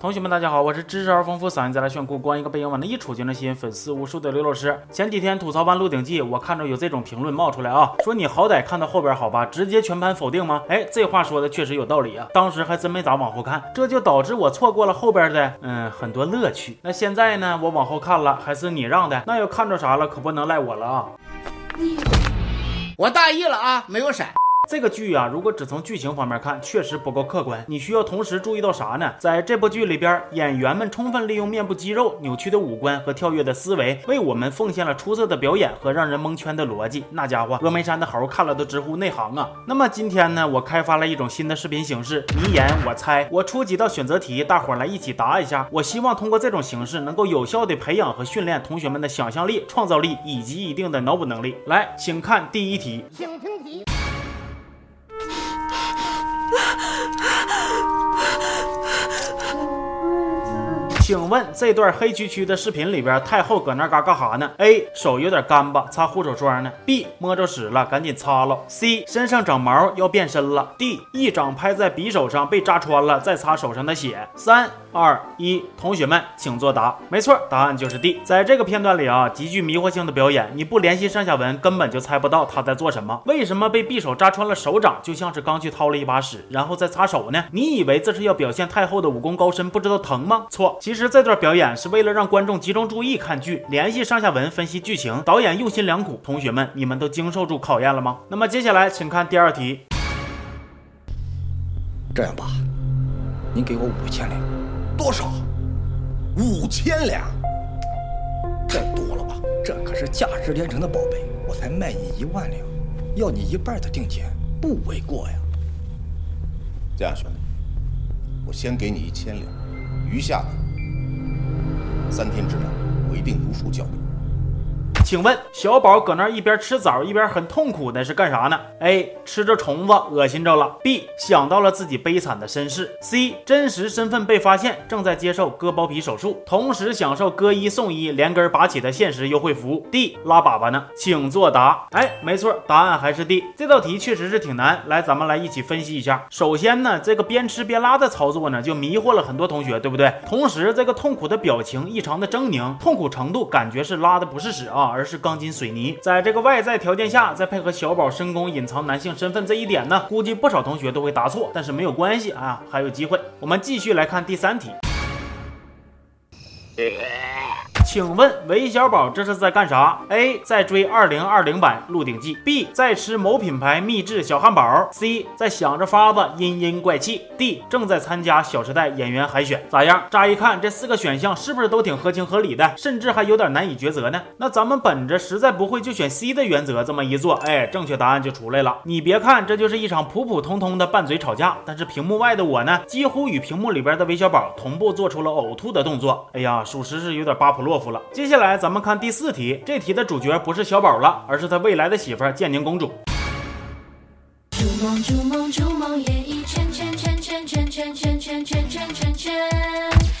同学们，大家好，我是知识而丰富、嗓音再来炫酷、光一个背影往那一杵就能吸引粉丝无数的刘老师。前几天吐槽完《鹿鼎记》，我看着有这种评论冒出来啊，说你好歹看到后边好吧，直接全盘否定吗？哎，这话说的确实有道理啊，当时还真没咋往后看，这就导致我错过了后边的嗯很多乐趣。那现在呢，我往后看了，还是你让的，那要看着啥了，可不能赖我了啊。我大意了啊，没有闪。这个剧啊，如果只从剧情方面看，确实不够客观。你需要同时注意到啥呢？在这部剧里边，演员们充分利用面部肌肉、扭曲的五官和跳跃的思维，为我们奉献了出色的表演和让人蒙圈的逻辑。那家伙，峨眉山的猴看了都直呼内行啊！那么今天呢，我开发了一种新的视频形式，你演我猜。我出几道选择题，大伙儿来一起答一下。我希望通过这种形式，能够有效的培养和训练同学们的想象力、创造力以及一定的脑补能力。来，请看第一题，请问这段黑黢黢的视频里边，太后搁那嘎干哈呢？A 手有点干巴，擦护手霜呢。B 摸着屎了，赶紧擦了。C 身上长毛要变身了。D 一掌拍在匕首上被扎穿了，再擦手上的血。三二一，同学们请作答。没错，答案就是 D。在这个片段里啊，极具迷惑性的表演，你不联系上下文，根本就猜不到他在做什么。为什么被匕首扎穿了手掌，就像是刚去掏了一把屎，然后再擦手呢？你以为这是要表现太后的武功高深，不知道疼吗？错，其实。这段表演是为了让观众集中注意看剧，联系上下文，分析剧情。导演用心良苦，同学们，你们都经受住考验了吗？那么接下来，请看第二题。这样吧，您给我五千两。多少？五千两？太多了吧？这可是价值连城的宝贝，我才卖你一万两，要你一半的定钱，不为过呀。这样，兄弟，我先给你一千两，余下的。三天之内，我一定如数交给你。请问小宝搁那儿一边吃枣一边很痛苦的是干啥呢？A 吃着虫子恶心着了。B 想到了自己悲惨的身世。C 真实身份被发现，正在接受割包皮手术，同时享受割一送一连根拔起的限时优惠服务。D 拉粑粑呢？请作答。哎，没错，答案还是 D。这道题确实是挺难，来，咱们来一起分析一下。首先呢，这个边吃边拉的操作呢，就迷惑了很多同学，对不对？同时，这个痛苦的表情异常的狰狞，痛苦程度感觉是拉的不是屎啊。而是钢筋水泥，在这个外在条件下，再配合小宝深宫隐藏男性身份这一点呢，估计不少同学都会答错，但是没有关系啊，还有机会。我们继续来看第三题。请问韦小宝这是在干啥？A 在追二零二零版《鹿鼎记》，B 在吃某品牌秘制小汉堡，C 在想着法子阴阴怪气，D 正在参加《小时代》演员海选。咋样？乍一看这四个选项是不是都挺合情合理的，甚至还有点难以抉择呢？那咱们本着实在不会就选 C 的原则，这么一做，哎，正确答案就出来了。你别看这就是一场普普通通的拌嘴吵架，但是屏幕外的我呢，几乎与屏幕里边的韦小宝同步做出了呕吐的动作。哎呀，属实是有点巴甫洛。服了。接下来咱们看第四题，这题的主角不是小宝了，而是他未来的媳妇建宁公主。逐梦逐梦逐梦演艺圈圈圈圈圈圈圈圈圈圈圈。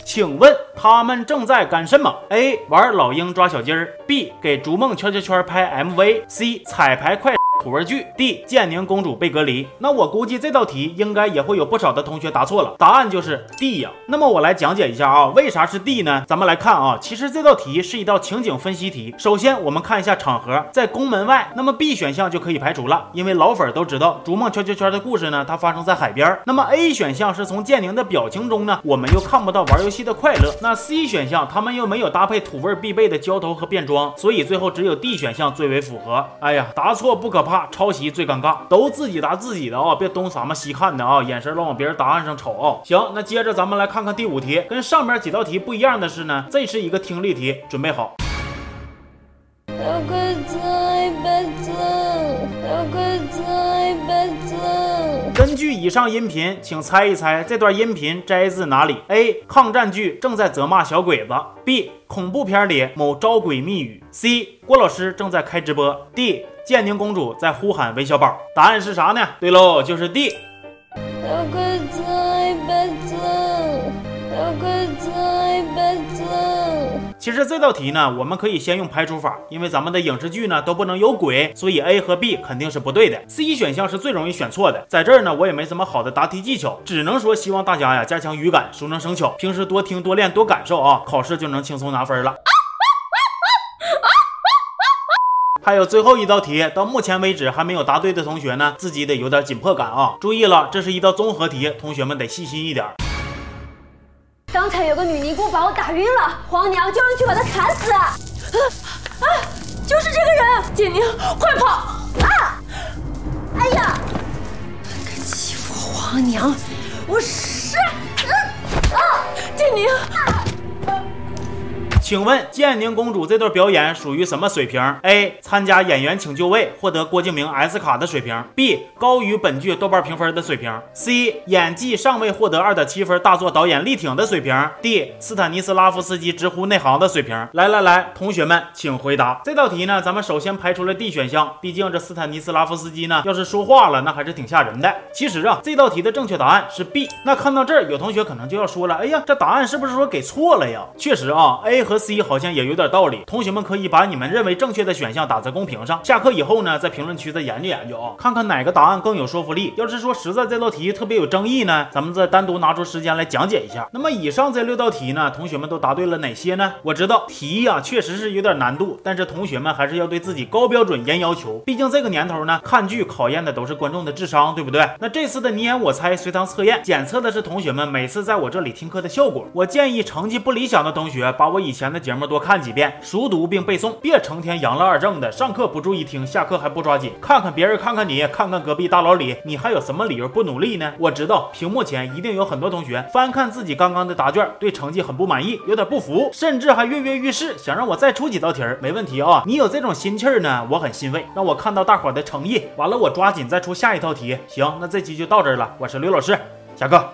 请问他们正在干什么？A 玩老鹰抓小鸡儿，B 给逐梦圈圈圈拍 MV，C 彩排快。土味剧 D 建宁公主被隔离，那我估计这道题应该也会有不少的同学答错了，答案就是 D 呀。那么我来讲解一下啊，为啥是 D 呢？咱们来看啊，其实这道题是一道情景分析题。首先我们看一下场合，在宫门外，那么 B 选项就可以排除了，因为老粉都知道逐梦圈圈圈的故事呢，它发生在海边。那么 A 选项是从建宁的表情中呢，我们又看不到玩游戏的快乐。那 C 选项他们又没有搭配土味必备的浇头和变装，所以最后只有 D 选项最为符合。哎呀，答错不可怕。怕抄袭最尴尬，都自己答自己的啊，别东撒么西看的啊，眼神老往别人答案上瞅啊。行，那接着咱们来看看第五题，跟上面几道题不一样的是呢，这是一个听力题，准备好。根据以上音频，请猜一猜这段音频摘自哪里？A. 抗战剧正在责骂小鬼子。B. 恐怖片里某招鬼密语。C. 郭老师正在开直播。D. 建宁公主在呼喊韦小宝。答案是啥呢？对喽，就是 D。小鬼子其实这道题呢，我们可以先用排除法，因为咱们的影视剧呢都不能有鬼，所以 A 和 B 肯定是不对的。C 选项是最容易选错的。在这儿呢，我也没什么好的答题技巧，只能说希望大家呀加强语感，熟能生巧，平时多听多练多感受啊，考试就能轻松拿分了。还有最后一道题，到目前为止还没有答对的同学呢，自己得有点紧迫感啊！注意了，这是一道综合题，同学们得细心一点。刚才有个女尼姑把我打晕了，皇娘就让去把她砍死。啊啊！就是这个人，简宁，快跑！啊！哎呀，敢欺负皇娘，我是请问建宁公主这段表演属于什么水平？A. 参加演员请就位获得郭敬明 S 卡的水平。B. 高于本剧豆瓣评分的水平。C. 演技尚未获得二点七分大作导演力挺的水平。D. 斯坦尼斯拉夫斯基直呼内行的水平。来来来，同学们请回答。这道题呢，咱们首先排除了 D 选项，毕竟这斯坦尼斯拉夫斯基呢，要是说话了，那还是挺吓人的。其实啊，这道题的正确答案是 B。那看到这儿，有同学可能就要说了，哎呀，这答案是不是说给错了呀？确实啊，A 和 C 好像也有点道理，同学们可以把你们认为正确的选项打在公屏上，下课以后呢，在评论区再研究研究啊，看看哪个答案更有说服力。要是说实在这道题特别有争议呢，咱们再单独拿出时间来讲解一下。那么以上这六道题呢，同学们都答对了哪些呢？我知道题呀确实是有点难度，但是同学们还是要对自己高标准严要求，毕竟这个年头呢，看剧考验的都是观众的智商，对不对？那这次的你演我猜随堂测验检测的是同学们每次在我这里听课的效果。我建议成绩不理想的同学把我以前的节目。多看几遍，熟读并背诵，别成天扬了二正的，上课不注意听，下课还不抓紧。看看别人，看看你，看看隔壁大老李，你还有什么理由不努力呢？我知道屏幕前一定有很多同学翻看自己刚刚的答卷，对成绩很不满意，有点不服，甚至还跃跃欲试，想让我再出几道题儿。没问题啊，你有这种心气儿呢，我很欣慰，让我看到大伙的诚意。完了，我抓紧再出下一套题。行，那这期就到这儿了，我是刘老师，下课。